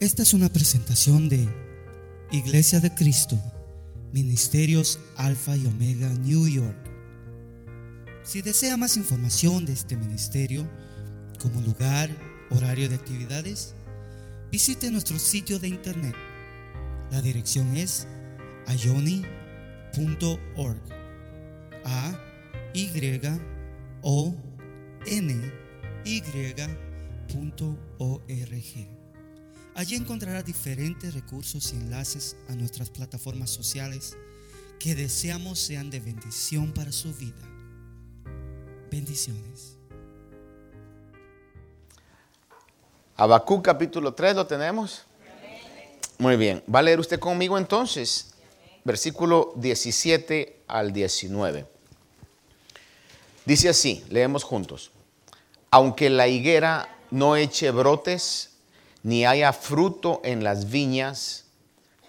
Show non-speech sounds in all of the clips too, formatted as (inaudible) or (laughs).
Esta es una presentación de Iglesia de Cristo, Ministerios Alfa y Omega New York. Si desea más información de este ministerio, como lugar, horario de actividades, visite nuestro sitio de internet. La dirección es ayoni.org. A Y O N Y.org. Allí encontrará diferentes recursos y enlaces a nuestras plataformas sociales que deseamos sean de bendición para su vida. Bendiciones. Habacuc capítulo 3 lo tenemos. Muy bien. Va a leer usted conmigo entonces, versículo 17 al 19. Dice así, leemos juntos. Aunque la higuera no eche brotes, ni haya fruto en las viñas,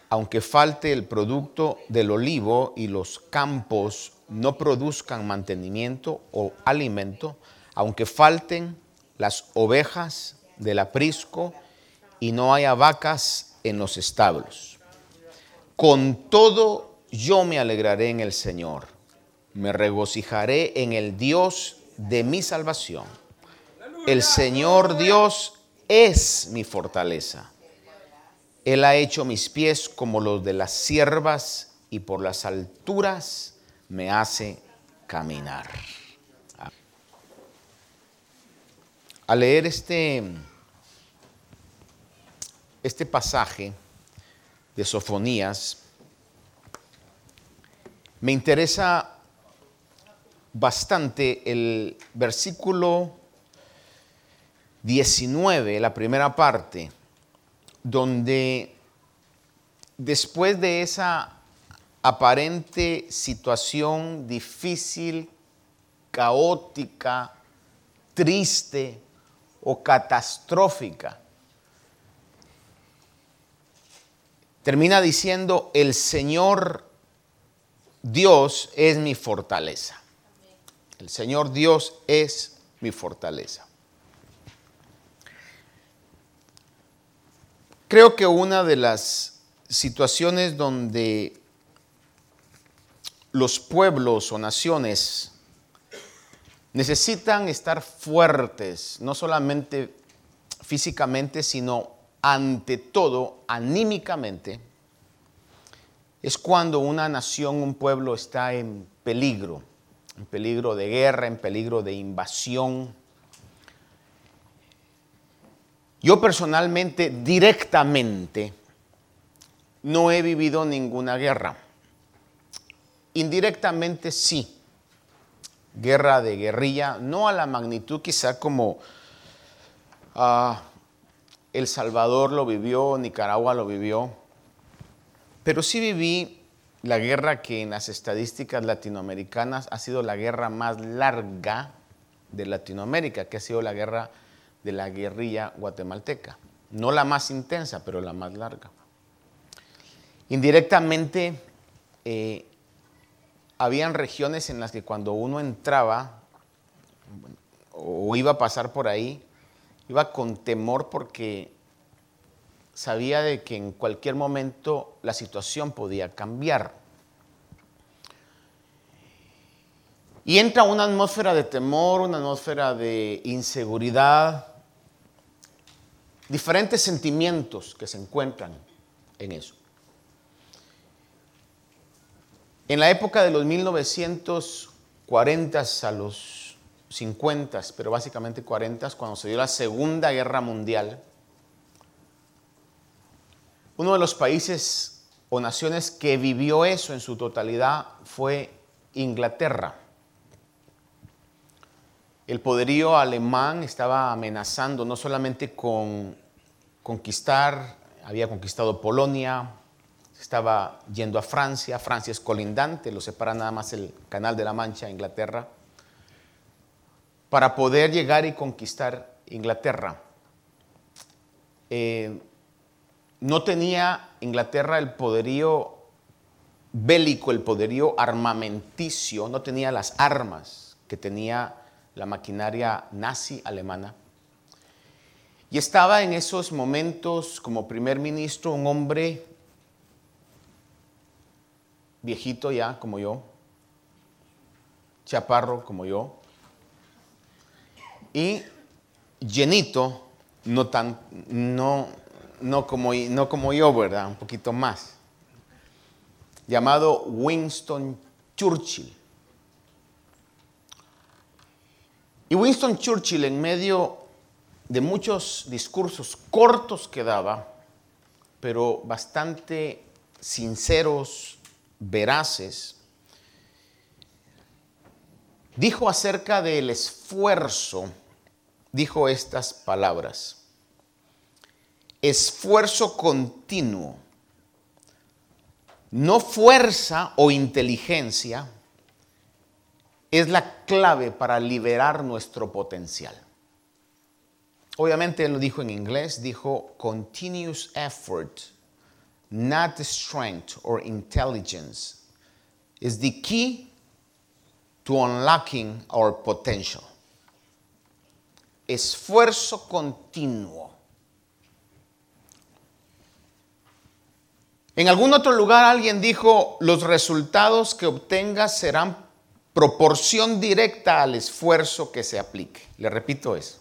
aunque falte el producto del olivo y los campos no produzcan mantenimiento o alimento, aunque falten las ovejas del aprisco y no haya vacas en los establos. Con todo yo me alegraré en el Señor, me regocijaré en el Dios de mi salvación. El Señor Dios es mi fortaleza. Él ha hecho mis pies como los de las siervas y por las alturas me hace caminar. Al leer este, este pasaje de Sofonías, me interesa bastante el versículo 19, la primera parte, donde después de esa aparente situación difícil, caótica, triste o catastrófica, termina diciendo, el Señor Dios es mi fortaleza. El Señor Dios es mi fortaleza. Creo que una de las situaciones donde los pueblos o naciones necesitan estar fuertes, no solamente físicamente, sino ante todo anímicamente, es cuando una nación, un pueblo está en peligro, en peligro de guerra, en peligro de invasión, yo personalmente, directamente, no he vivido ninguna guerra. Indirectamente sí. Guerra de guerrilla, no a la magnitud quizá como ah, El Salvador lo vivió, Nicaragua lo vivió, pero sí viví la guerra que en las estadísticas latinoamericanas ha sido la guerra más larga de Latinoamérica, que ha sido la guerra de la guerrilla guatemalteca. No la más intensa, pero la más larga. Indirectamente, eh, habían regiones en las que cuando uno entraba o iba a pasar por ahí, iba con temor porque sabía de que en cualquier momento la situación podía cambiar. Y entra una atmósfera de temor, una atmósfera de inseguridad, diferentes sentimientos que se encuentran en eso. En la época de los 1940 a los 50, pero básicamente 40, cuando se dio la Segunda Guerra Mundial, uno de los países o naciones que vivió eso en su totalidad fue Inglaterra. El poderío alemán estaba amenazando no solamente con conquistar, había conquistado Polonia, estaba yendo a Francia, Francia es colindante, lo separa nada más el Canal de la Mancha, Inglaterra, para poder llegar y conquistar Inglaterra. Eh, no tenía Inglaterra el poderío bélico, el poderío armamenticio, no tenía las armas que tenía la maquinaria nazi alemana. Y estaba en esos momentos como primer ministro un hombre viejito ya como yo, chaparro como yo, y llenito, no, tan, no, no, como, no como yo, ¿verdad? Un poquito más, llamado Winston Churchill. Y Winston Churchill, en medio de muchos discursos cortos que daba, pero bastante sinceros, veraces, dijo acerca del esfuerzo, dijo estas palabras, esfuerzo continuo, no fuerza o inteligencia, es la clave para liberar nuestro potencial. Obviamente él lo dijo en inglés, dijo continuous effort, not strength or intelligence, is the key to unlocking our potential. Esfuerzo continuo. En algún otro lugar alguien dijo, los resultados que obtengas serán proporción directa al esfuerzo que se aplique. Le repito eso.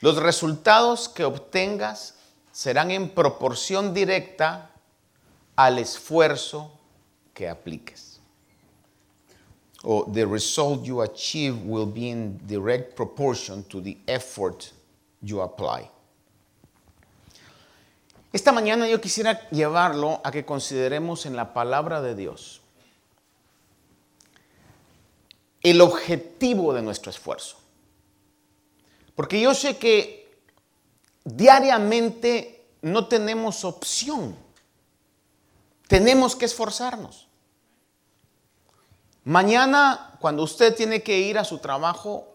Los resultados que obtengas serán en proporción directa al esfuerzo que apliques. O the result you achieve will be in direct proportion to the effort you apply. Esta mañana yo quisiera llevarlo a que consideremos en la palabra de Dios el objetivo de nuestro esfuerzo. Porque yo sé que diariamente no tenemos opción. Tenemos que esforzarnos. Mañana, cuando usted tiene que ir a su trabajo,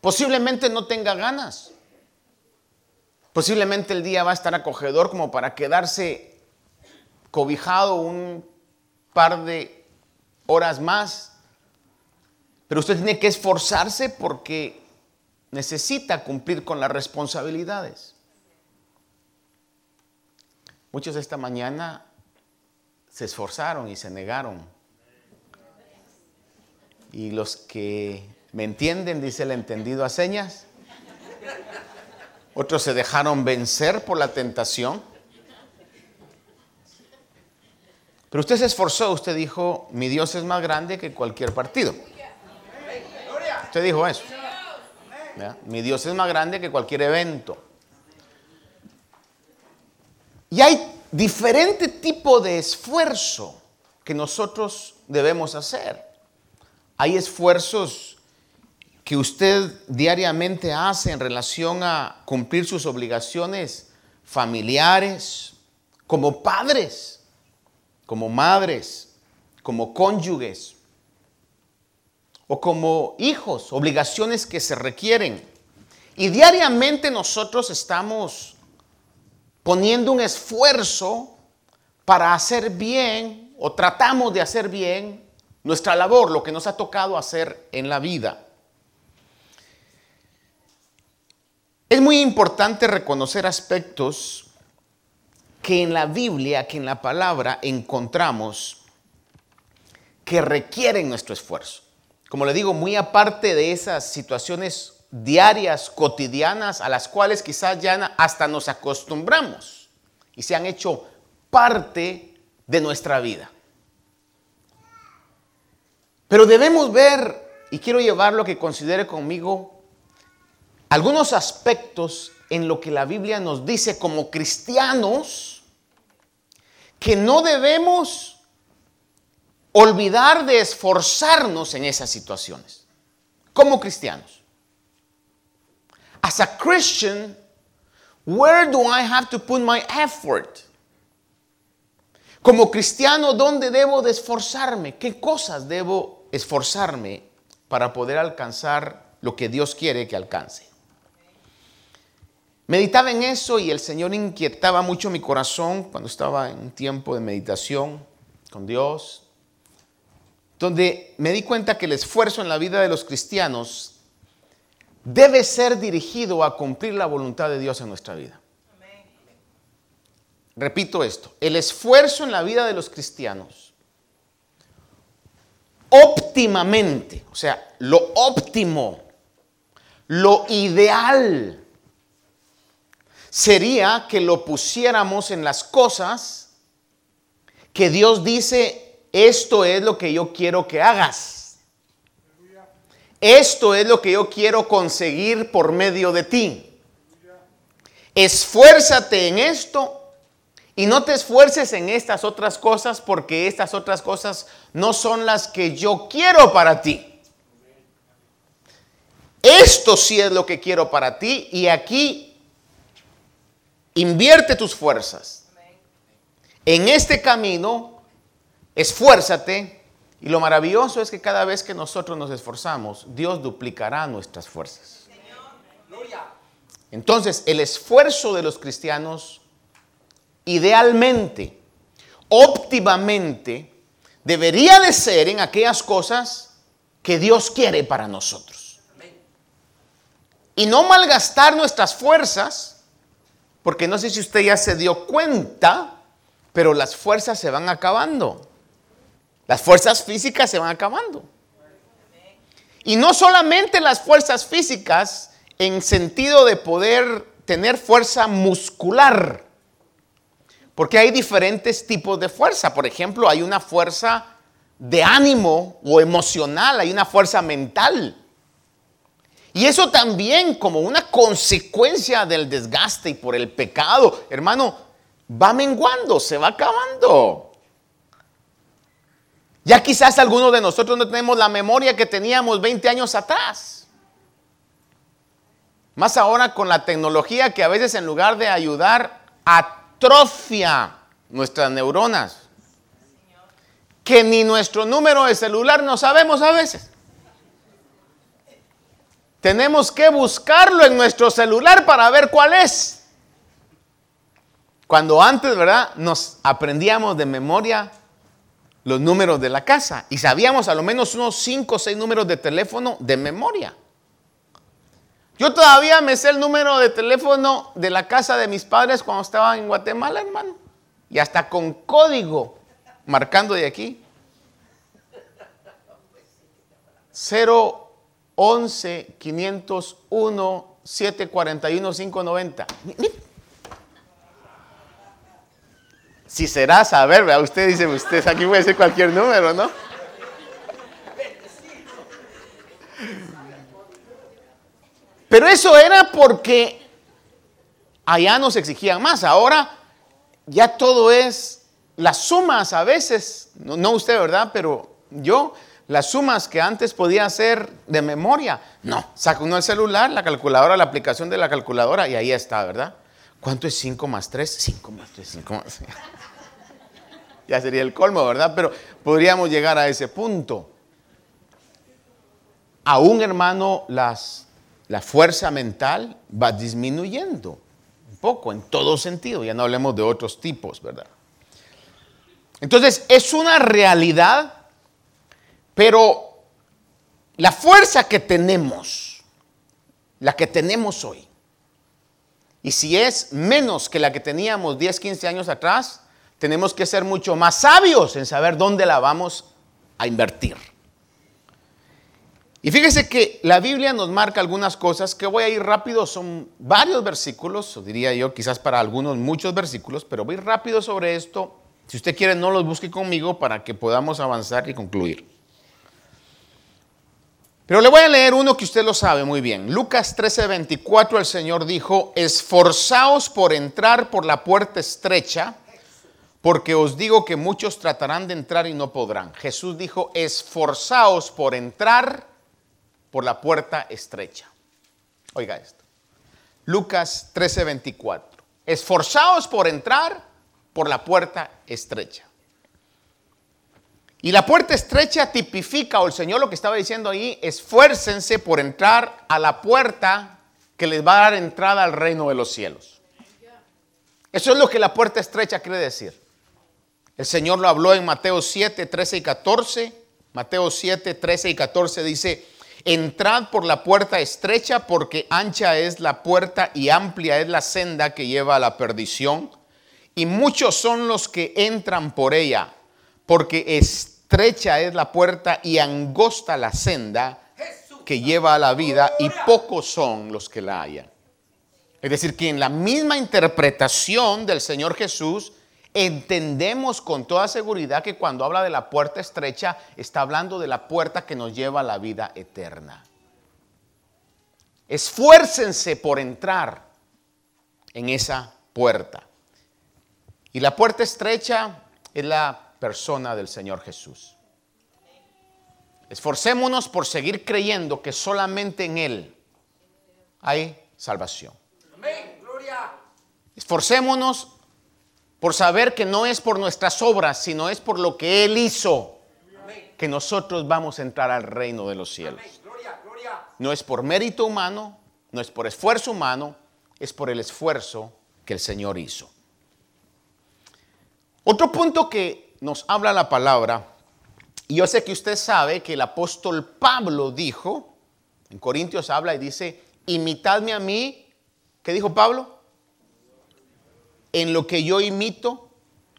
posiblemente no tenga ganas. Posiblemente el día va a estar acogedor como para quedarse cobijado un par de horas más pero usted tiene que esforzarse porque necesita cumplir con las responsabilidades. Muchos esta mañana se esforzaron y se negaron. Y los que me entienden, dice el entendido a señas, otros se dejaron vencer por la tentación. Pero usted se esforzó, usted dijo, mi Dios es más grande que cualquier partido. Usted dijo eso. Mi Dios es más grande que cualquier evento. Y hay diferente tipo de esfuerzo que nosotros debemos hacer. Hay esfuerzos que usted diariamente hace en relación a cumplir sus obligaciones familiares, como padres, como madres, como cónyuges, o como hijos, obligaciones que se requieren. Y diariamente nosotros estamos poniendo un esfuerzo para hacer bien o tratamos de hacer bien nuestra labor, lo que nos ha tocado hacer en la vida. Es muy importante reconocer aspectos que en la Biblia, que en la palabra encontramos que requieren nuestro esfuerzo como le digo, muy aparte de esas situaciones diarias, cotidianas, a las cuales quizás ya hasta nos acostumbramos y se han hecho parte de nuestra vida. Pero debemos ver, y quiero llevarlo a que considere conmigo, algunos aspectos en lo que la Biblia nos dice como cristianos que no debemos olvidar de esforzarnos en esas situaciones, como cristianos. As a Christian, where do I have to put my effort? Como cristiano, ¿dónde debo de esforzarme? ¿Qué cosas debo esforzarme para poder alcanzar lo que Dios quiere que alcance? Meditaba en eso y el Señor inquietaba mucho mi corazón cuando estaba en un tiempo de meditación con Dios donde me di cuenta que el esfuerzo en la vida de los cristianos debe ser dirigido a cumplir la voluntad de Dios en nuestra vida. Repito esto, el esfuerzo en la vida de los cristianos óptimamente, o sea, lo óptimo, lo ideal, sería que lo pusiéramos en las cosas que Dios dice, esto es lo que yo quiero que hagas. Esto es lo que yo quiero conseguir por medio de ti. Esfuérzate en esto y no te esfuerces en estas otras cosas porque estas otras cosas no son las que yo quiero para ti. Esto sí es lo que quiero para ti y aquí invierte tus fuerzas. En este camino, esfuérzate y lo maravilloso es que cada vez que nosotros nos esforzamos, Dios duplicará nuestras fuerzas. Entonces, el esfuerzo de los cristianos idealmente, óptimamente, debería de ser en aquellas cosas que Dios quiere para nosotros. Y no malgastar nuestras fuerzas, porque no sé si usted ya se dio cuenta, pero las fuerzas se van acabando. Las fuerzas físicas se van acabando. Y no solamente las fuerzas físicas en sentido de poder tener fuerza muscular, porque hay diferentes tipos de fuerza. Por ejemplo, hay una fuerza de ánimo o emocional, hay una fuerza mental. Y eso también como una consecuencia del desgaste y por el pecado, hermano, va menguando, se va acabando. Ya quizás algunos de nosotros no tenemos la memoria que teníamos 20 años atrás. Más ahora con la tecnología que a veces en lugar de ayudar atrofia nuestras neuronas. Que ni nuestro número de celular no sabemos a veces. Tenemos que buscarlo en nuestro celular para ver cuál es. Cuando antes, ¿verdad? Nos aprendíamos de memoria los números de la casa y sabíamos a lo menos unos 5 o 6 números de teléfono de memoria. Yo todavía me sé el número de teléfono de la casa de mis padres cuando estaba en Guatemala, hermano. Y hasta con código, marcando de aquí. 011 501 741 590. Si será saber, ¿verdad? Usted dice, usted aquí puede ser cualquier número, ¿no? Pero eso era porque allá nos exigían más. Ahora ya todo es las sumas a veces, no, usted, ¿verdad? Pero yo, las sumas que antes podía hacer de memoria, no, saca uno el celular, la calculadora, la aplicación de la calculadora y ahí está, ¿verdad? ¿Cuánto es 5 más 3? 5 más 3, 5 más 3. (laughs) ya sería el colmo, ¿verdad? Pero podríamos llegar a ese punto. Aún, hermano, las la fuerza mental va disminuyendo un poco en todo sentido, ya no hablemos de otros tipos, ¿verdad? Entonces es una realidad, pero la fuerza que tenemos, la que tenemos hoy, y si es menos que la que teníamos 10, 15 años atrás, tenemos que ser mucho más sabios en saber dónde la vamos a invertir. Y fíjese que la Biblia nos marca algunas cosas que voy a ir rápido, son varios versículos, o diría yo, quizás para algunos muchos versículos, pero voy rápido sobre esto. Si usted quiere, no los busque conmigo para que podamos avanzar y concluir. Pero le voy a leer uno que usted lo sabe muy bien. Lucas 13:24 el Señor dijo, esforzaos por entrar por la puerta estrecha, porque os digo que muchos tratarán de entrar y no podrán. Jesús dijo, esforzaos por entrar por la puerta estrecha. Oiga esto. Lucas 13:24. Esforzaos por entrar por la puerta estrecha. Y la puerta estrecha tipifica, o el Señor lo que estaba diciendo ahí, esfuércense por entrar a la puerta que les va a dar entrada al reino de los cielos. Eso es lo que la puerta estrecha quiere decir. El Señor lo habló en Mateo 7, 13 y 14. Mateo 7, 13 y 14 dice, entrad por la puerta estrecha porque ancha es la puerta y amplia es la senda que lleva a la perdición. Y muchos son los que entran por ella, porque estrecha es la puerta y angosta la senda que lleva a la vida y pocos son los que la hallan. Es decir, que en la misma interpretación del Señor Jesús, entendemos con toda seguridad que cuando habla de la puerta estrecha, está hablando de la puerta que nos lleva a la vida eterna. Esfuércense por entrar en esa puerta. Y la puerta estrecha es la persona del Señor Jesús. Esforcémonos por seguir creyendo que solamente en Él hay salvación. Esforcémonos por saber que no es por nuestras obras, sino es por lo que Él hizo que nosotros vamos a entrar al reino de los cielos. No es por mérito humano, no es por esfuerzo humano, es por el esfuerzo que el Señor hizo. Otro punto que nos habla la palabra, y yo sé que usted sabe que el apóstol Pablo dijo, en Corintios habla y dice, imitadme a mí, ¿qué dijo Pablo? En lo que yo imito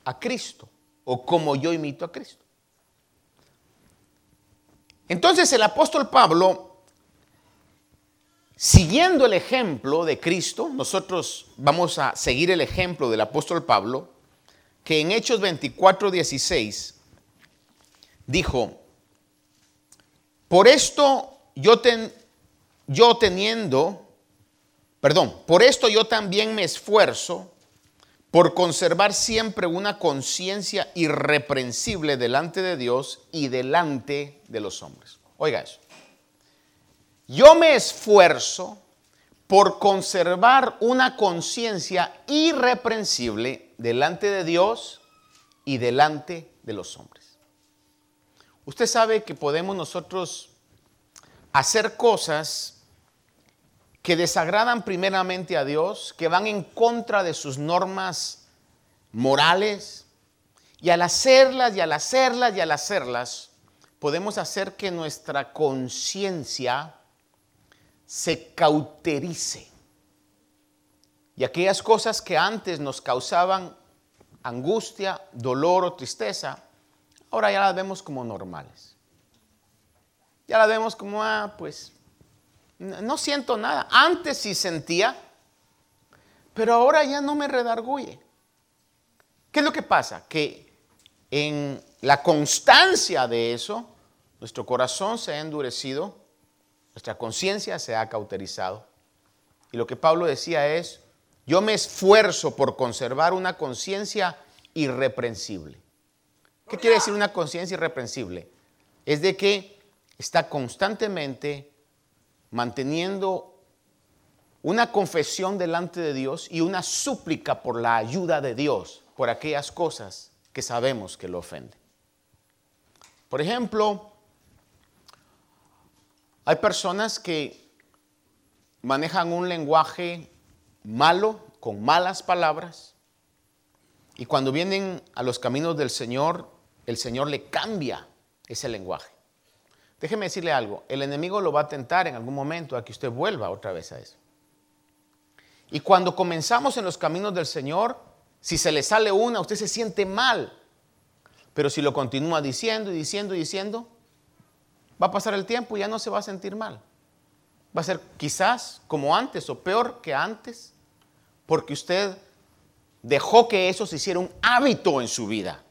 a Cristo, o como yo imito a Cristo. Entonces el apóstol Pablo, siguiendo el ejemplo de Cristo, nosotros vamos a seguir el ejemplo del apóstol Pablo, que en Hechos 24, 16 dijo, por esto yo, ten, yo teniendo, perdón, por esto yo también me esfuerzo por conservar siempre una conciencia irreprensible delante de Dios y delante de los hombres. Oiga eso. Yo me esfuerzo por conservar una conciencia irreprensible delante de Dios y delante de los hombres. Usted sabe que podemos nosotros hacer cosas que desagradan primeramente a Dios, que van en contra de sus normas morales, y al hacerlas y al hacerlas y al hacerlas, podemos hacer que nuestra conciencia se cauterice. Y aquellas cosas que antes nos causaban angustia, dolor o tristeza, ahora ya las vemos como normales. Ya las vemos como, ah, pues, no siento nada. Antes sí sentía, pero ahora ya no me redarguye. ¿Qué es lo que pasa? Que en la constancia de eso, nuestro corazón se ha endurecido nuestra conciencia se ha cauterizado. Y lo que Pablo decía es, yo me esfuerzo por conservar una conciencia irreprensible. ¿Qué quiere decir una conciencia irreprensible? Es de que está constantemente manteniendo una confesión delante de Dios y una súplica por la ayuda de Dios por aquellas cosas que sabemos que lo ofenden. Por ejemplo, hay personas que manejan un lenguaje malo, con malas palabras, y cuando vienen a los caminos del Señor, el Señor le cambia ese lenguaje. Déjeme decirle algo, el enemigo lo va a tentar en algún momento a que usted vuelva otra vez a eso. Y cuando comenzamos en los caminos del Señor, si se le sale una, usted se siente mal. Pero si lo continúa diciendo y diciendo y diciendo, va a pasar el tiempo y ya no se va a sentir mal. Va a ser quizás como antes o peor que antes, porque usted dejó que eso se hiciera un hábito en su vida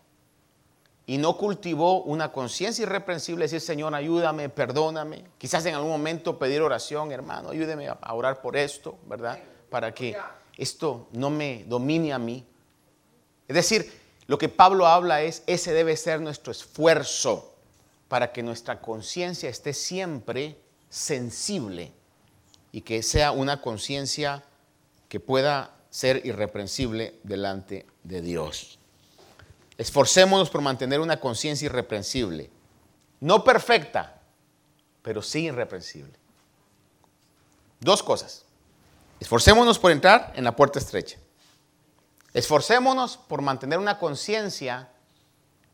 y no cultivó una conciencia irreprensible, decir, Señor, ayúdame, perdóname. Quizás en algún momento pedir oración, hermano, ayúdeme a orar por esto, ¿verdad? Para que esto no me domine a mí. Es decir, lo que Pablo habla es, ese debe ser nuestro esfuerzo para que nuestra conciencia esté siempre sensible y que sea una conciencia que pueda ser irreprensible delante de Dios. Esforcémonos por mantener una conciencia irreprensible, no perfecta, pero sí irreprensible. Dos cosas. Esforcémonos por entrar en la puerta estrecha. Esforcémonos por mantener una conciencia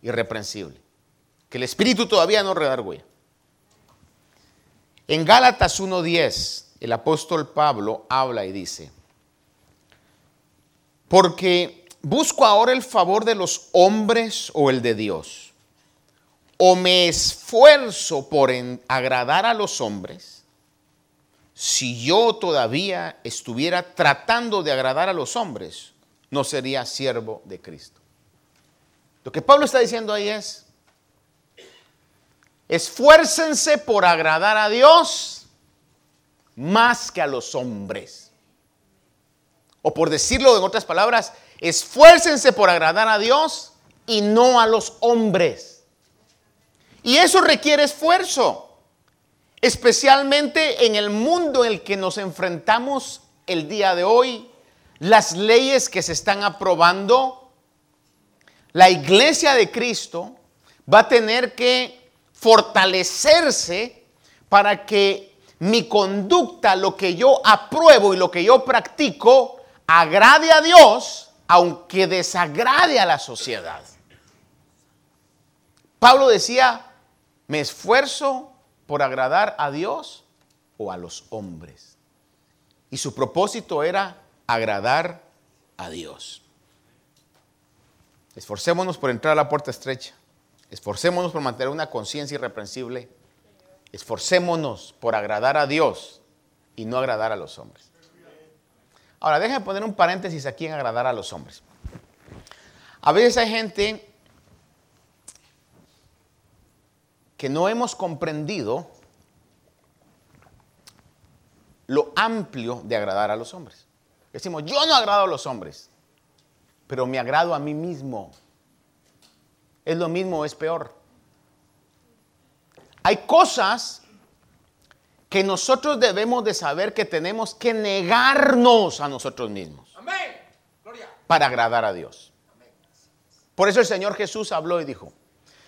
irreprensible que el espíritu todavía no redarguye. En Gálatas 1.10, el apóstol Pablo habla y dice, porque busco ahora el favor de los hombres o el de Dios, o me esfuerzo por agradar a los hombres, si yo todavía estuviera tratando de agradar a los hombres, no sería siervo de Cristo. Lo que Pablo está diciendo ahí es, esfuércense por agradar a Dios más que a los hombres. O por decirlo en otras palabras, esfuércense por agradar a Dios y no a los hombres. Y eso requiere esfuerzo, especialmente en el mundo en el que nos enfrentamos el día de hoy, las leyes que se están aprobando la iglesia de Cristo va a tener que fortalecerse para que mi conducta, lo que yo apruebo y lo que yo practico, agrade a Dios, aunque desagrade a la sociedad. Pablo decía, me esfuerzo por agradar a Dios o a los hombres. Y su propósito era agradar a Dios. Esforcémonos por entrar a la puerta estrecha. Esforcémonos por mantener una conciencia irreprensible. Esforcémonos por agradar a Dios y no agradar a los hombres. Ahora, déjenme poner un paréntesis aquí en agradar a los hombres. A veces hay gente que no hemos comprendido lo amplio de agradar a los hombres. Decimos, yo no agrado a los hombres pero me agrado a mí mismo. ¿Es lo mismo o es peor? Hay cosas que nosotros debemos de saber que tenemos que negarnos a nosotros mismos para agradar a Dios. Por eso el Señor Jesús habló y dijo,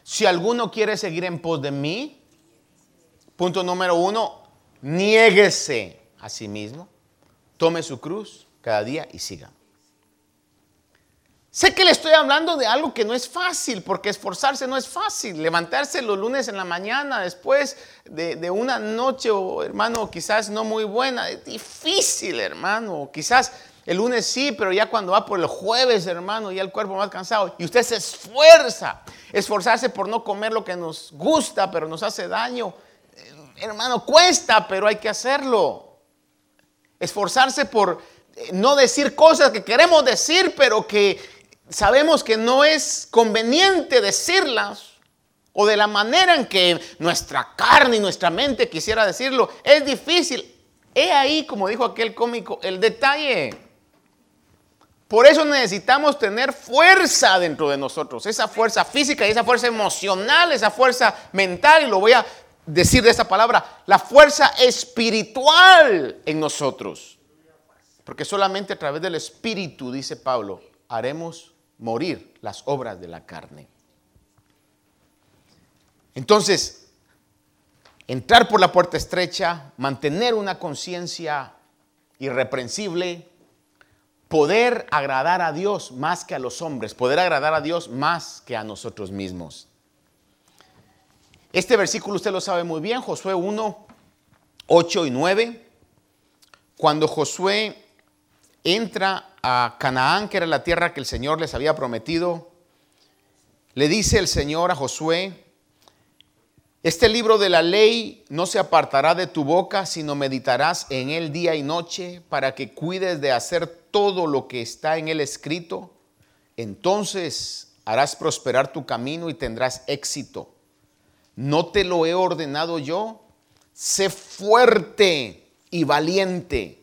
si alguno quiere seguir en pos de mí, punto número uno, niéguese a sí mismo, tome su cruz cada día y siga. Sé que le estoy hablando de algo que no es fácil, porque esforzarse no es fácil. Levantarse los lunes en la mañana después de, una noche, hermano, quizás no muy buena, es difícil, hermano. Quizás el lunes sí, pero ya cuando va por el jueves, hermano, ya el cuerpo más cansado. Y usted se esfuerza. Esforzarse por no comer lo que nos gusta, pero nos hace daño. Hermano, cuesta, pero hay que hacerlo. Esforzarse por eh, no decir cosas que queremos decir, pero que sabemos que no es conveniente decirlas o de la manera en que nuestra carne y nuestra mente quisiera decirlo, es difícil. He ahí, como dijo aquel cómico, el detalle. Por eso necesitamos tener fuerza dentro de nosotros, esa fuerza física y esa fuerza emocional, esa fuerza mental, y lo voy a decir de esa palabra, la fuerza espiritual en nosotros. Porque solamente a través del espíritu, dice Pablo, haremos morir las obras de la carne. Entonces, entrar por la puerta estrecha, mantener una conciencia irreprensible, poder agradar a Dios más que a los hombres, poder agradar a Dios más que a nosotros mismos. Este versículo usted lo sabe muy bien, Josué 1, 8 y 9. Cuando Josué entra a Canaán, que era la tierra que el Señor les había prometido, le dice el Señor a Josué, este libro de la ley no se apartará de tu boca, sino meditarás en él día y noche para que cuides de hacer todo lo que está en él escrito. Entonces harás prosperar tu camino y tendrás éxito. ¿No te lo he ordenado yo? Sé fuerte y valiente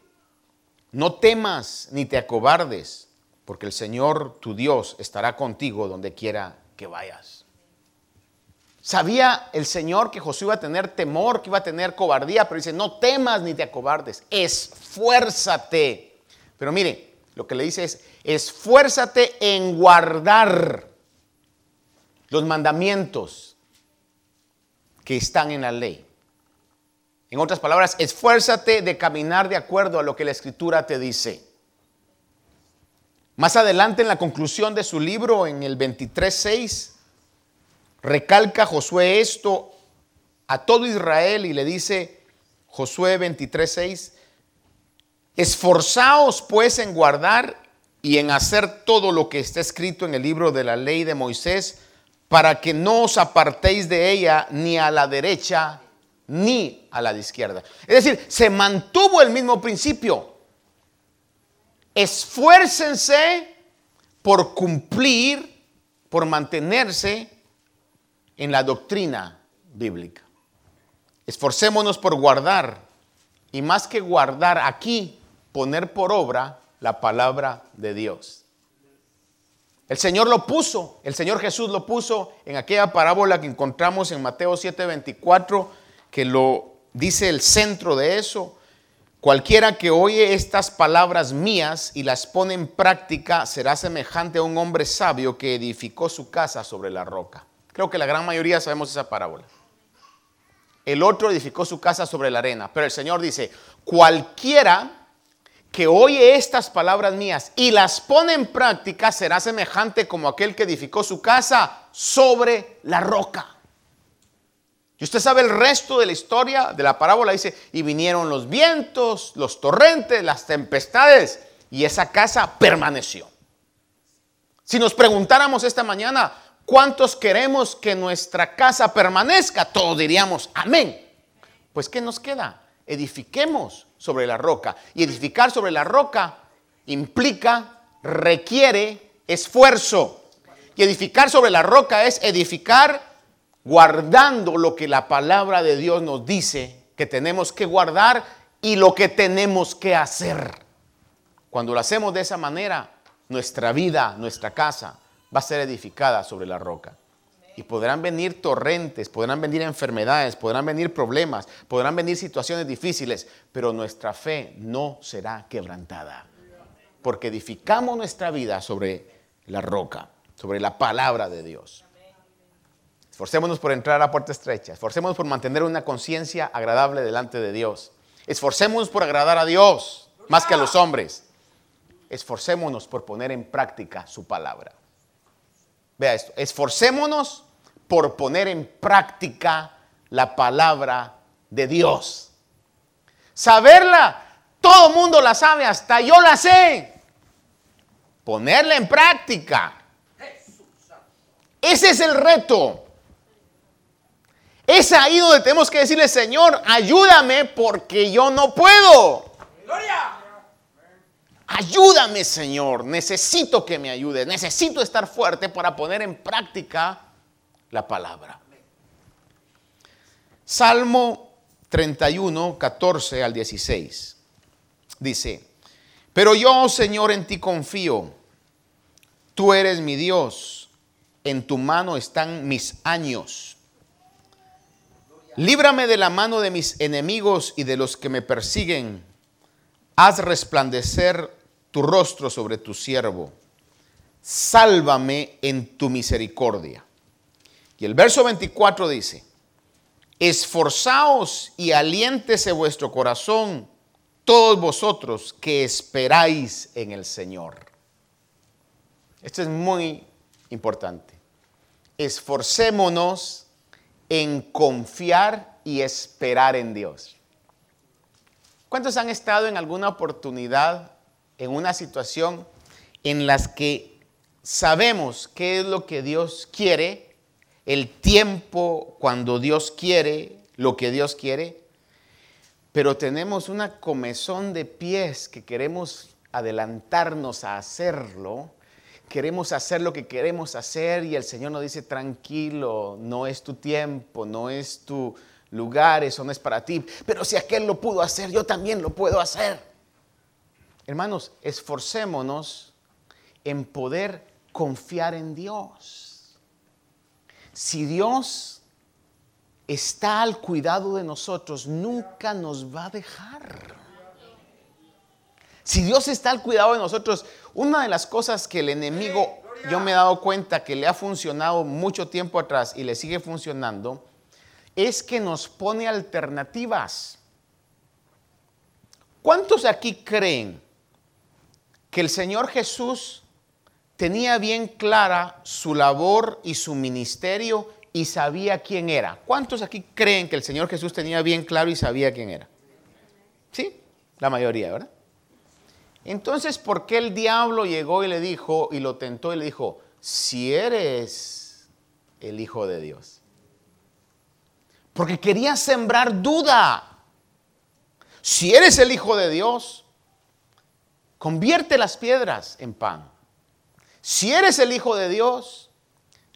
no temas ni te acobardes, porque el Señor tu Dios estará contigo donde quiera que vayas. Sabía el Señor que Josué iba a tener temor, que iba a tener cobardía, pero dice, no temas ni te acobardes, esfuérzate. Pero mire, lo que le dice es, esfuérzate en guardar los mandamientos que están en la ley. En otras palabras, esfuérzate de caminar de acuerdo a lo que la escritura te dice. Más adelante en la conclusión de su libro, en el 23.6, recalca Josué esto a todo Israel y le dice, Josué 23, 6. Esforzaos pues en guardar y en hacer todo lo que está escrito en el libro de la ley de Moisés, para que no os apartéis de ella ni a la derecha ni a la izquierda. Es decir, se mantuvo el mismo principio. Esfuércense por cumplir, por mantenerse en la doctrina bíblica. Esforcémonos por guardar y más que guardar aquí, poner por obra la palabra de Dios. El Señor lo puso, el Señor Jesús lo puso en aquella parábola que encontramos en Mateo 7:24, que lo dice el centro de eso. Cualquiera que oye estas palabras mías y las pone en práctica será semejante a un hombre sabio que edificó su casa sobre la roca. Creo que la gran mayoría sabemos esa parábola. El otro edificó su casa sobre la arena, pero el Señor dice, cualquiera que oye estas palabras mías y las pone en práctica será semejante como aquel que edificó su casa sobre la roca. Y usted sabe el resto de la historia de la parábola. Dice, y vinieron los vientos, los torrentes, las tempestades, y esa casa permaneció. Si nos preguntáramos esta mañana, ¿cuántos queremos que nuestra casa permanezca? Todos diríamos, amén. Pues ¿qué nos queda? Edifiquemos sobre la roca. Y edificar sobre la roca implica, requiere esfuerzo. Y edificar sobre la roca es edificar guardando lo que la palabra de Dios nos dice que tenemos que guardar y lo que tenemos que hacer. Cuando lo hacemos de esa manera, nuestra vida, nuestra casa va a ser edificada sobre la roca. Y podrán venir torrentes, podrán venir enfermedades, podrán venir problemas, podrán venir situaciones difíciles, pero nuestra fe no será quebrantada. Porque edificamos nuestra vida sobre la roca, sobre la palabra de Dios. Esforcémonos por entrar a puerta estrecha, esforcémonos por mantener una conciencia agradable delante de Dios. Esforcémonos por agradar a Dios más que a los hombres. Esforcémonos por poner en práctica su palabra. Vea esto, esforcémonos por poner en práctica la palabra de Dios. Saberla, todo el mundo la sabe, hasta yo la sé. Ponerla en práctica. Ese es el reto. Es ahí donde tenemos que decirle, Señor, ayúdame porque yo no puedo. Ayúdame, Señor. Necesito que me ayude. Necesito estar fuerte para poner en práctica la palabra. Salmo 31, 14 al 16. Dice, pero yo, Señor, en ti confío. Tú eres mi Dios. En tu mano están mis años. Líbrame de la mano de mis enemigos y de los que me persiguen. Haz resplandecer tu rostro sobre tu siervo. Sálvame en tu misericordia. Y el verso 24 dice, esforzaos y aliéntese vuestro corazón, todos vosotros que esperáis en el Señor. Esto es muy importante. Esforcémonos en confiar y esperar en Dios. ¿Cuántos han estado en alguna oportunidad, en una situación en las que sabemos qué es lo que Dios quiere, el tiempo cuando Dios quiere, lo que Dios quiere, pero tenemos una comezón de pies que queremos adelantarnos a hacerlo, queremos hacer lo que queremos hacer y el Señor nos dice, tranquilo, no es tu tiempo, no es tu lugar, eso no es para ti, pero si aquel lo pudo hacer, yo también lo puedo hacer. Hermanos, esforcémonos en poder confiar en Dios si Dios está al cuidado de nosotros, nunca nos va a dejar. Si Dios está al cuidado de nosotros, una de las cosas que el enemigo, yo me he dado cuenta que le ha funcionado mucho tiempo atrás y le sigue funcionando, es que nos pone alternativas. ¿Cuántos aquí creen que el Señor Jesús tenía bien clara su labor y su ministerio y sabía quién era. ¿Cuántos aquí creen que el Señor Jesús tenía bien claro y sabía quién era? Sí, la mayoría, ¿verdad? Entonces, ¿por qué el diablo llegó y le dijo, y lo tentó y le dijo, si eres el Hijo de Dios? Porque quería sembrar duda. Si eres el Hijo de Dios, convierte las piedras en pan. Si eres el Hijo de Dios,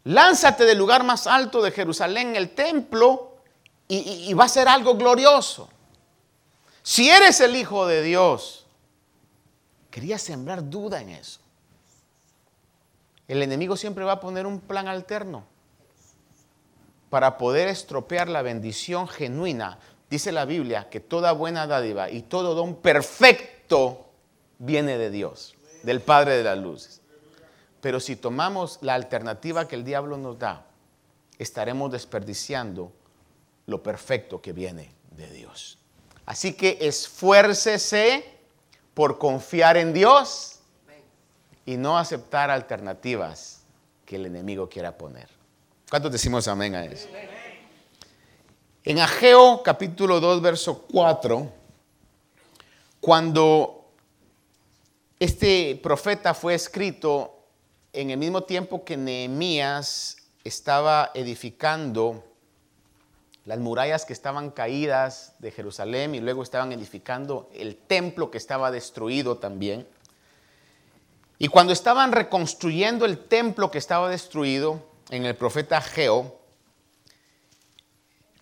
lánzate del lugar más alto de Jerusalén, el templo, y, y va a ser algo glorioso. Si eres el Hijo de Dios, Quería sembrar duda en eso. El enemigo siempre va a poner un plan alterno para poder estropear la bendición genuina. Dice la Biblia que toda buena dádiva y todo don perfecto viene de Dios, del Padre de las Luces. Pero si tomamos la alternativa que el diablo nos da, estaremos desperdiciando lo perfecto que viene de Dios. Así que esfuércese por confiar en Dios y no aceptar alternativas que el enemigo quiera poner. ¿Cuántos decimos amén a eso? En Ageo capítulo 2, verso 4, cuando este profeta fue escrito en el mismo tiempo que Nehemías estaba edificando las murallas que estaban caídas de Jerusalén y luego estaban edificando el templo que estaba destruido también. Y cuando estaban reconstruyendo el templo que estaba destruido en el profeta Geo,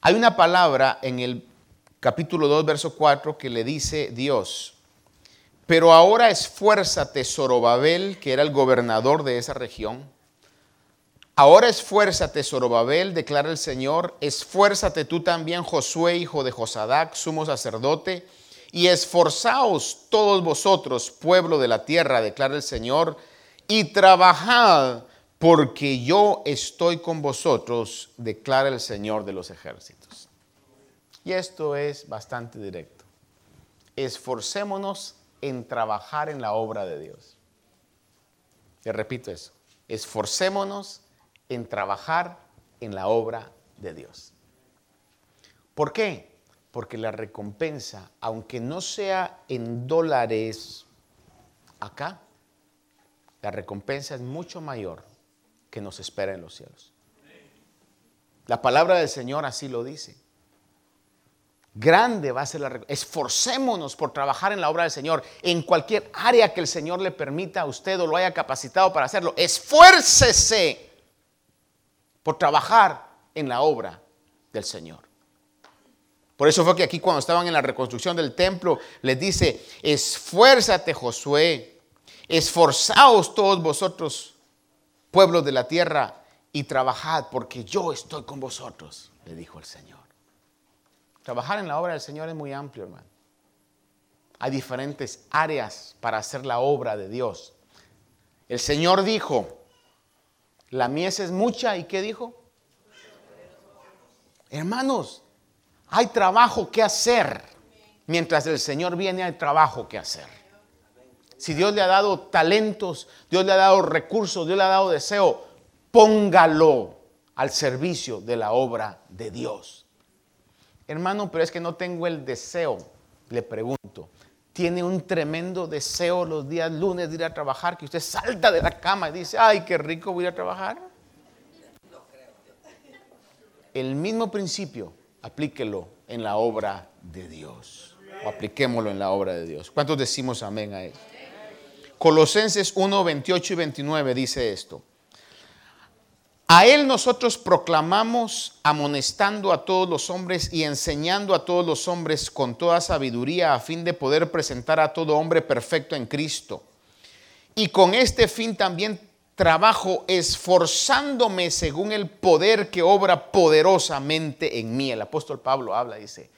hay una palabra en el capítulo 2, verso 4 que le dice Dios, pero ahora esfuérzate, Zorobabel, que era el gobernador de esa región, Ahora esfuérzate, Zorobabel, declara el Señor, esfuérzate tú también, Josué, hijo de Josadac, sumo sacerdote, y esforzaos todos vosotros, pueblo de la tierra, declara el Señor, y trabajad, porque yo estoy con vosotros, declara el Señor de los ejércitos. Y esto es bastante directo. Esforcémonos en trabajar en la obra de Dios. Te repito eso. Esforcémonos en trabajar en la obra de Dios. ¿Por qué? Porque la recompensa, aunque no sea en dólares acá, la recompensa es mucho mayor que nos espera en los cielos. La palabra del Señor así lo dice. Grande va a ser la recompensa. Esforcémonos por trabajar en la obra del Señor, en cualquier área que el Señor le permita a usted o lo haya capacitado para hacerlo. Esfuércese por trabajar en la obra del Señor. Por eso fue que aquí cuando estaban en la reconstrucción del templo, les dice, esfuérzate Josué, esforzaos todos vosotros, pueblos de la tierra, y trabajad, porque yo estoy con vosotros, le dijo el Señor. Trabajar en la obra del Señor es muy amplio, hermano. Hay diferentes áreas para hacer la obra de Dios. El Señor dijo, la mies es mucha y ¿qué dijo? Hermanos, hay trabajo que hacer. Mientras el Señor viene hay trabajo que hacer. Si Dios le ha dado talentos, Dios le ha dado recursos, Dios le ha dado deseo, póngalo al servicio de la obra de Dios. Hermano, pero es que no tengo el deseo, le pregunto tiene un tremendo deseo los días lunes de ir a trabajar, que usted salta de la cama y dice, ay, qué rico voy a trabajar. El mismo principio, aplíquelo en la obra de Dios. O apliquémoslo en la obra de Dios. ¿Cuántos decimos amén a él? Colosenses 1, 28 y 29 dice esto. A Él nosotros proclamamos amonestando a todos los hombres y enseñando a todos los hombres con toda sabiduría a fin de poder presentar a todo hombre perfecto en Cristo. Y con este fin también trabajo esforzándome según el poder que obra poderosamente en mí. El apóstol Pablo habla, dice,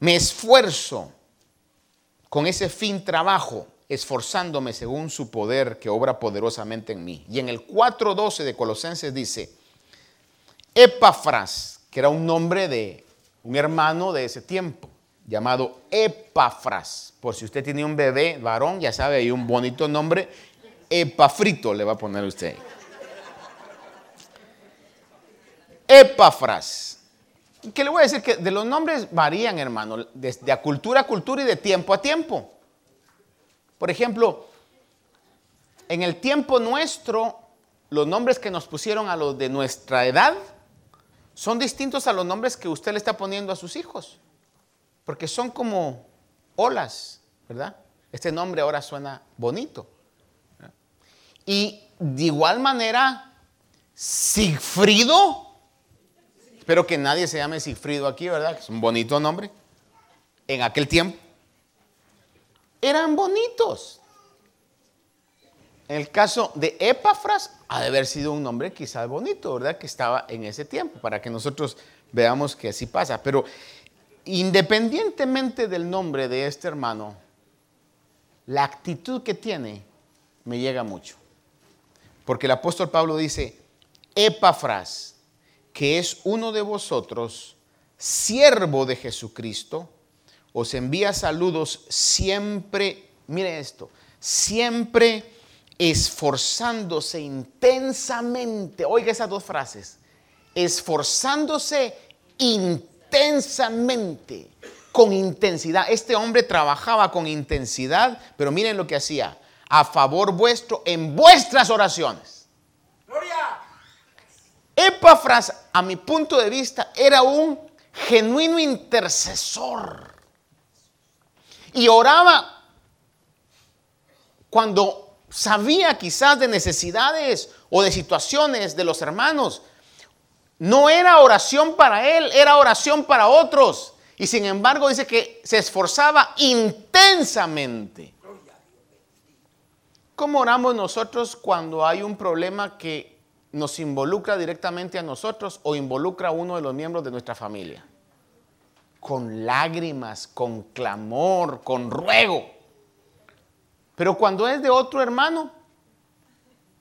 me esfuerzo con ese fin trabajo esforzándome según su poder que obra poderosamente en mí. Y en el 4.12 de Colosenses dice, Epafras, que era un nombre de un hermano de ese tiempo, llamado Epafras. Por si usted tiene un bebé varón, ya sabe, hay un bonito nombre, Epafrito le va a poner usted. Epafras, ¿Qué le voy a decir? Que de los nombres varían, hermano, de, cultura a cultura y de tiempo a tiempo. Por ejemplo, en el tiempo nuestro, los nombres que nos pusieron a los de nuestra edad son distintos a los nombres que usted le está poniendo a sus hijos. Porque son como olas, ¿verdad? Este nombre ahora suena bonito. Y de igual manera, Sigfrido Espero que nadie se llame Sigfrido aquí, ¿verdad? Que es un bonito nombre. En aquel tiempo. Eran bonitos. En el caso de Epafras, ha de haber sido un nombre quizás bonito, ¿verdad? Que estaba en ese tiempo, para que nosotros veamos que así pasa. Pero independientemente del nombre de este hermano, la actitud que tiene me llega mucho. Porque el apóstol Pablo dice, Epafras, que es uno de vosotros, siervo de Jesucristo, os envía saludos siempre, mire esto, siempre esforzándose intensamente, oiga esas dos frases, esforzándose intensamente, con intensidad. Este hombre trabajaba con intensidad, pero miren lo que hacía, a favor vuestro en vuestras oraciones. Gloria. Epafras, a mi punto de vista, era un genuino intercesor. Y oraba cuando sabía quizás de necesidades o de situaciones de los hermanos. No era oración para él, era oración para otros. Y sin embargo dice que se esforzaba intensamente. ¿Cómo oramos nosotros cuando hay un problema que nos involucra directamente a nosotros o involucra a uno de los miembros de nuestra familia. Con lágrimas, con clamor, con ruego. Pero cuando es de otro hermano,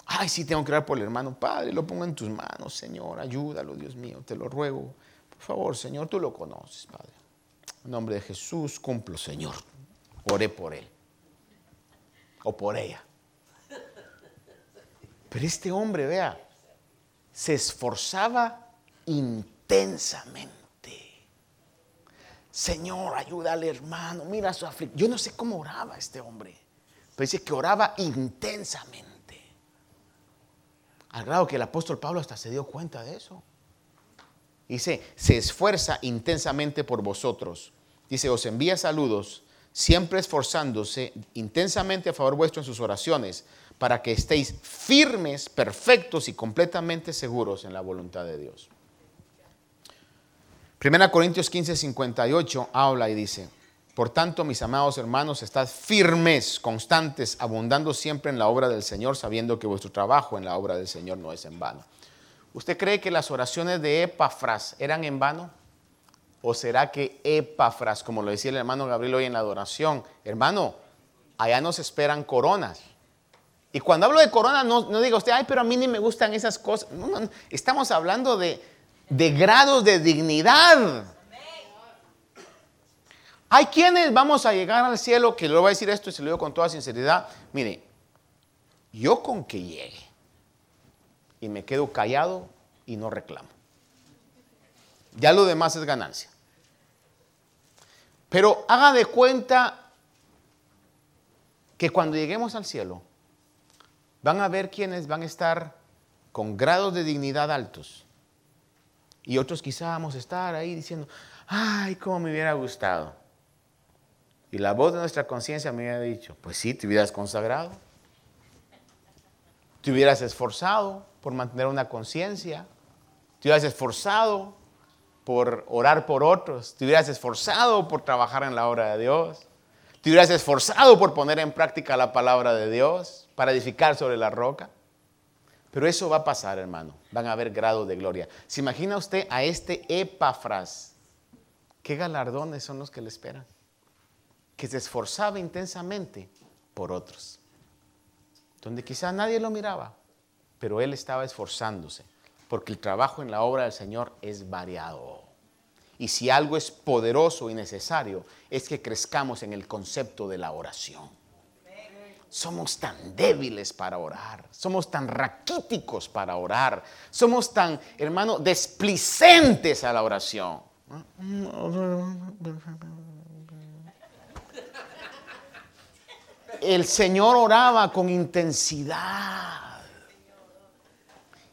ay, sí tengo que orar por el hermano. Padre, lo pongo en tus manos, Señor, ayúdalo, Dios mío, te lo ruego. Por favor, Señor, tú lo conoces, Padre. En nombre de Jesús, cumplo, Señor. Oré por él. O por ella. Pero este hombre, vea, se esforzaba intensamente. Señor, ayuda al hermano, mira su aflicción. Yo no sé cómo oraba este hombre, pero dice que oraba intensamente. Al grado que el apóstol Pablo hasta se dio cuenta de eso. Dice, se esfuerza intensamente por vosotros. Dice, os envía saludos, siempre esforzándose intensamente a favor vuestro en sus oraciones para que estéis firmes, perfectos y completamente seguros en la voluntad de Dios. Primera Corintios 15, 58 habla y dice, por tanto, mis amados hermanos, estad firmes, constantes, abundando siempre en la obra del Señor, sabiendo que vuestro trabajo en la obra del Señor no es en vano. ¿Usted cree que las oraciones de Epafras eran en vano? ¿O será que Epafras, como lo decía el hermano Gabriel hoy en la adoración, hermano, allá nos esperan coronas? Y cuando hablo de corona, no, no diga usted, ay, pero a mí ni me gustan esas cosas. No, estamos hablando de, de grados de dignidad. Hay quienes vamos a llegar al cielo, que le voy a decir esto y se lo digo con toda sinceridad. Mire, yo con que llegue y me quedo callado y no reclamo. Ya lo demás es ganancia. Pero haga de cuenta que cuando lleguemos al cielo, van a ver quienes van a estar con grados de dignidad altos. Y otros quizá vamos a estar ahí diciendo, ay, cómo me hubiera gustado. Y la voz de nuestra conciencia me hubiera dicho, pues sí, te hubieras consagrado. Te hubieras esforzado por mantener una conciencia. Te hubieras esforzado por orar por otros. Te hubieras esforzado por trabajar en la obra de Dios. Te hubieras esforzado por poner en práctica la palabra de Dios para edificar sobre la roca. Pero eso va a pasar, hermano. Van a haber grados de gloria. ¿Se imagina usted a este Epafras? ¿Qué galardones son los que le esperan? Que se esforzaba intensamente por otros. Donde quizás nadie lo miraba, pero él estaba esforzándose. Porque el trabajo en la obra del Señor es variado. Y si algo es poderoso y necesario, es que crezcamos en el concepto de la oración somos tan débiles para orar, somos tan raquíticos para orar, somos tan, hermano, desplicentes a la oración. El Señor oraba con intensidad.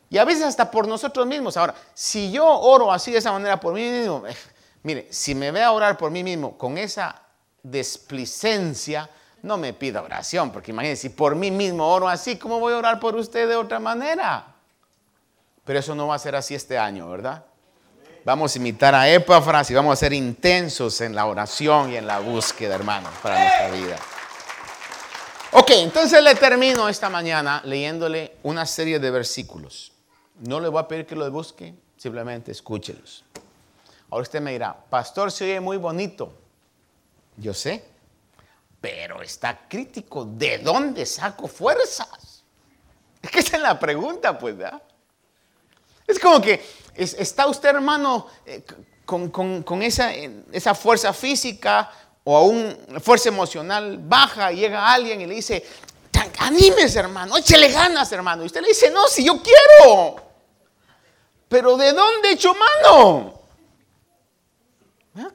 Y a veces hasta por nosotros mismos. Ahora, si yo oro así de esa manera por mí mismo, eh, mire, si me ve a orar por mí mismo con esa desplicencia, no me pida oración, porque imagínense, si por mí mismo oro así, ¿cómo voy a orar por usted de otra manera? Pero eso no va a ser así este año, ¿verdad? Vamos a imitar a Epafras y vamos a ser intensos en la oración y en la búsqueda, hermanos, para nuestra vida. Ok, entonces le termino esta mañana leyéndole una serie de versículos. No le voy a pedir que los busque, simplemente escúchelos. Ahora usted me dirá, pastor, se oye muy bonito. Yo sé, pero está crítico. ¿De dónde saco fuerzas? Es que esa es la pregunta, pues, ¿verdad? Es como que está usted, hermano, eh, con, esa, esa, fuerza física o aún fuerza emocional baja, llega alguien y le dice, anímese, hermano, échele ganas, hermano. Y usted le dice, no, si yo quiero. Pero ¿de dónde echo mano?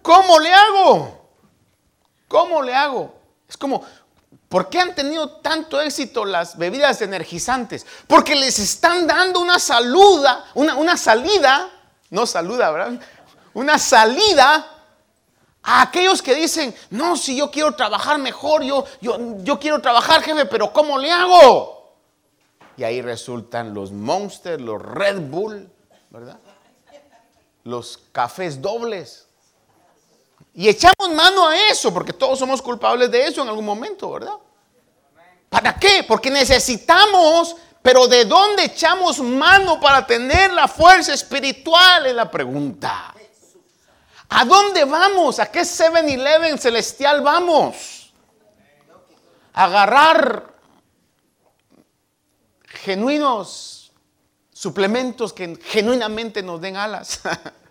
¿Cómo le hago? ¿Cómo le hago? Es como, ¿por qué han tenido tanto éxito las bebidas energizantes? Porque les están dando una saluda, una, una salida, no saluda, ¿verdad? Una salida a aquellos que dicen, no, si yo quiero trabajar mejor, yo, yo, yo quiero trabajar, jefe, pero ¿cómo le hago? Y ahí resultan los Monsters, los Red Bull, ¿verdad? Los cafés dobles. Y echamos mano a eso, porque todos somos culpables de eso en algún momento, ¿verdad? ¿Para qué? Porque necesitamos, pero ¿de dónde echamos mano para tener la fuerza espiritual? Es la pregunta. ¿A dónde vamos? ¿A qué 7-Eleven celestial vamos? Agarrar genuinos suplementos que genuinamente nos den alas. (laughs)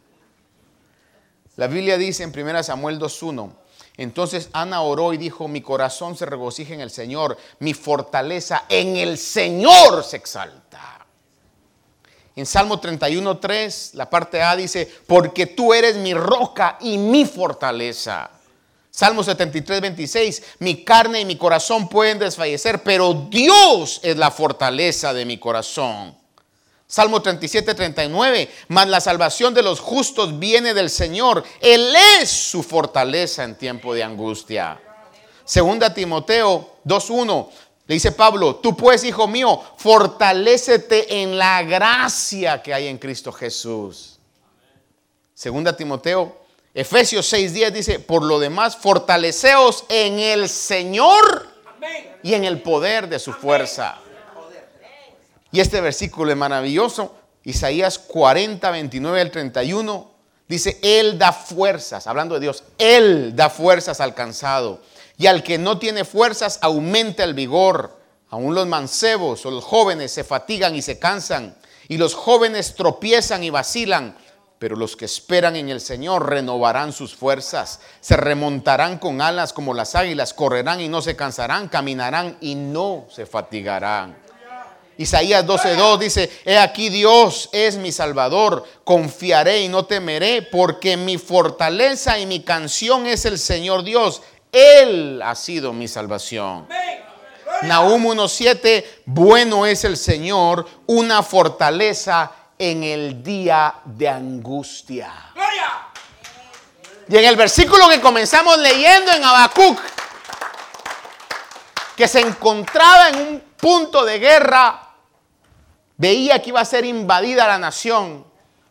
La Biblia dice en 1 Samuel 2.1, entonces Ana oró y dijo, mi corazón se regocija en el Señor, mi fortaleza en el Señor se exalta. En Salmo 31.3, la parte A dice, porque tú eres mi roca y mi fortaleza. Salmo 73.26, mi carne y mi corazón pueden desfallecer, pero Dios es la fortaleza de mi corazón. Salmo 37, 39. Mas la salvación de los justos viene del Señor. Él es su fortaleza en tiempo de angustia. Segunda Timoteo 2.1. Le dice Pablo, tú pues, hijo mío, fortalécete en la gracia que hay en Cristo Jesús. Segunda Timoteo, Efesios 6.10 dice, por lo demás, fortaleceos en el Señor y en el poder de su fuerza. Y este versículo es maravilloso. Isaías 40, 29 al 31 dice, Él da fuerzas, hablando de Dios, Él da fuerzas al cansado. Y al que no tiene fuerzas, aumenta el vigor. Aún los mancebos o los jóvenes se fatigan y se cansan. Y los jóvenes tropiezan y vacilan. Pero los que esperan en el Señor renovarán sus fuerzas, se remontarán con alas como las águilas, correrán y no se cansarán, caminarán y no se fatigarán. Isaías 12:2 dice, he aquí Dios es mi salvador, confiaré y no temeré, porque mi fortaleza y mi canción es el Señor Dios. Él ha sido mi salvación. Nahum 1:7, bueno es el Señor, una fortaleza en el día de angustia. Y en el versículo que comenzamos leyendo en Habacuc, que se encontraba en un punto de guerra, veía que iba a ser invadida la nación.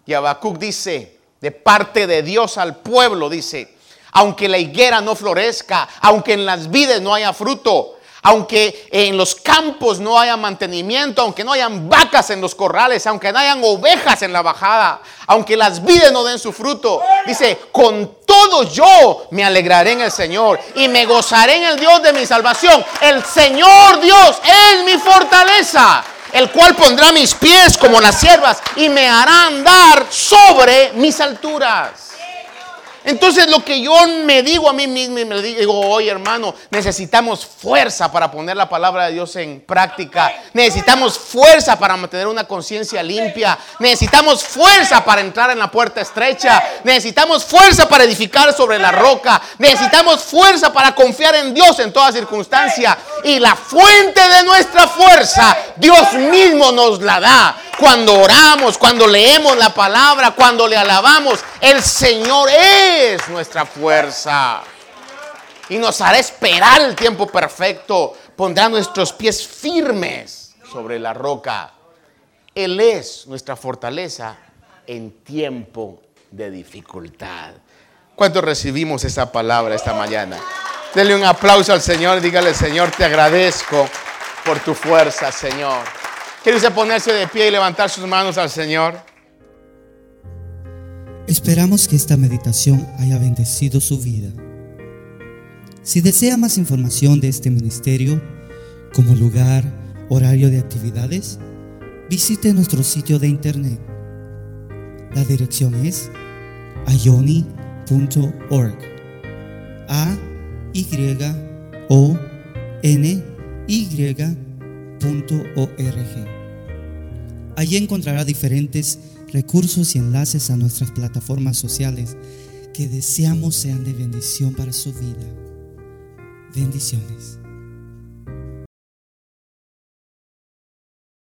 Y Habacuc dice, de parte de Dios al pueblo, dice, aunque la higuera no florezca, aunque en las vides no haya fruto, aunque en los campos no haya mantenimiento, aunque no hayan vacas en los corrales, aunque no hayan ovejas en la bajada, aunque las vides no den su fruto, dice, con todo yo me alegraré en el Señor y me gozaré en el Dios de mi salvación. El Señor Dios es mi fortaleza el cual pondrá mis pies como las siervas y me hará andar sobre mis alturas. Entonces lo que yo me digo a mí mismo y me digo, oye hermano, necesitamos fuerza para poner la palabra de Dios en práctica. Necesitamos fuerza para mantener una conciencia limpia. Necesitamos fuerza para entrar en la puerta estrecha. Necesitamos fuerza para edificar sobre la roca. Necesitamos fuerza para confiar en Dios en toda circunstancia. Y la fuente de nuestra fuerza, Dios mismo nos la da. Cuando oramos, cuando leemos la palabra, cuando le alabamos, el Señor es nuestra fuerza. Y nos hará esperar el tiempo perfecto. Pondrá nuestros pies firmes sobre la roca. Él es nuestra fortaleza en tiempo de dificultad. ¿Cuánto recibimos esa palabra esta mañana? Denle un aplauso al Señor. Dígale, Señor, te agradezco por tu fuerza, Señor. ¿Quiere usted ponerse de pie y levantar sus manos al Señor? Esperamos que esta meditación haya bendecido su vida. Si desea más información de este ministerio, como lugar, horario de actividades, visite nuestro sitio de internet. La dirección es ayoni.org. A Y O N y.org. Allí encontrará diferentes recursos y enlaces a nuestras plataformas sociales que deseamos sean de bendición para su vida. Bendiciones.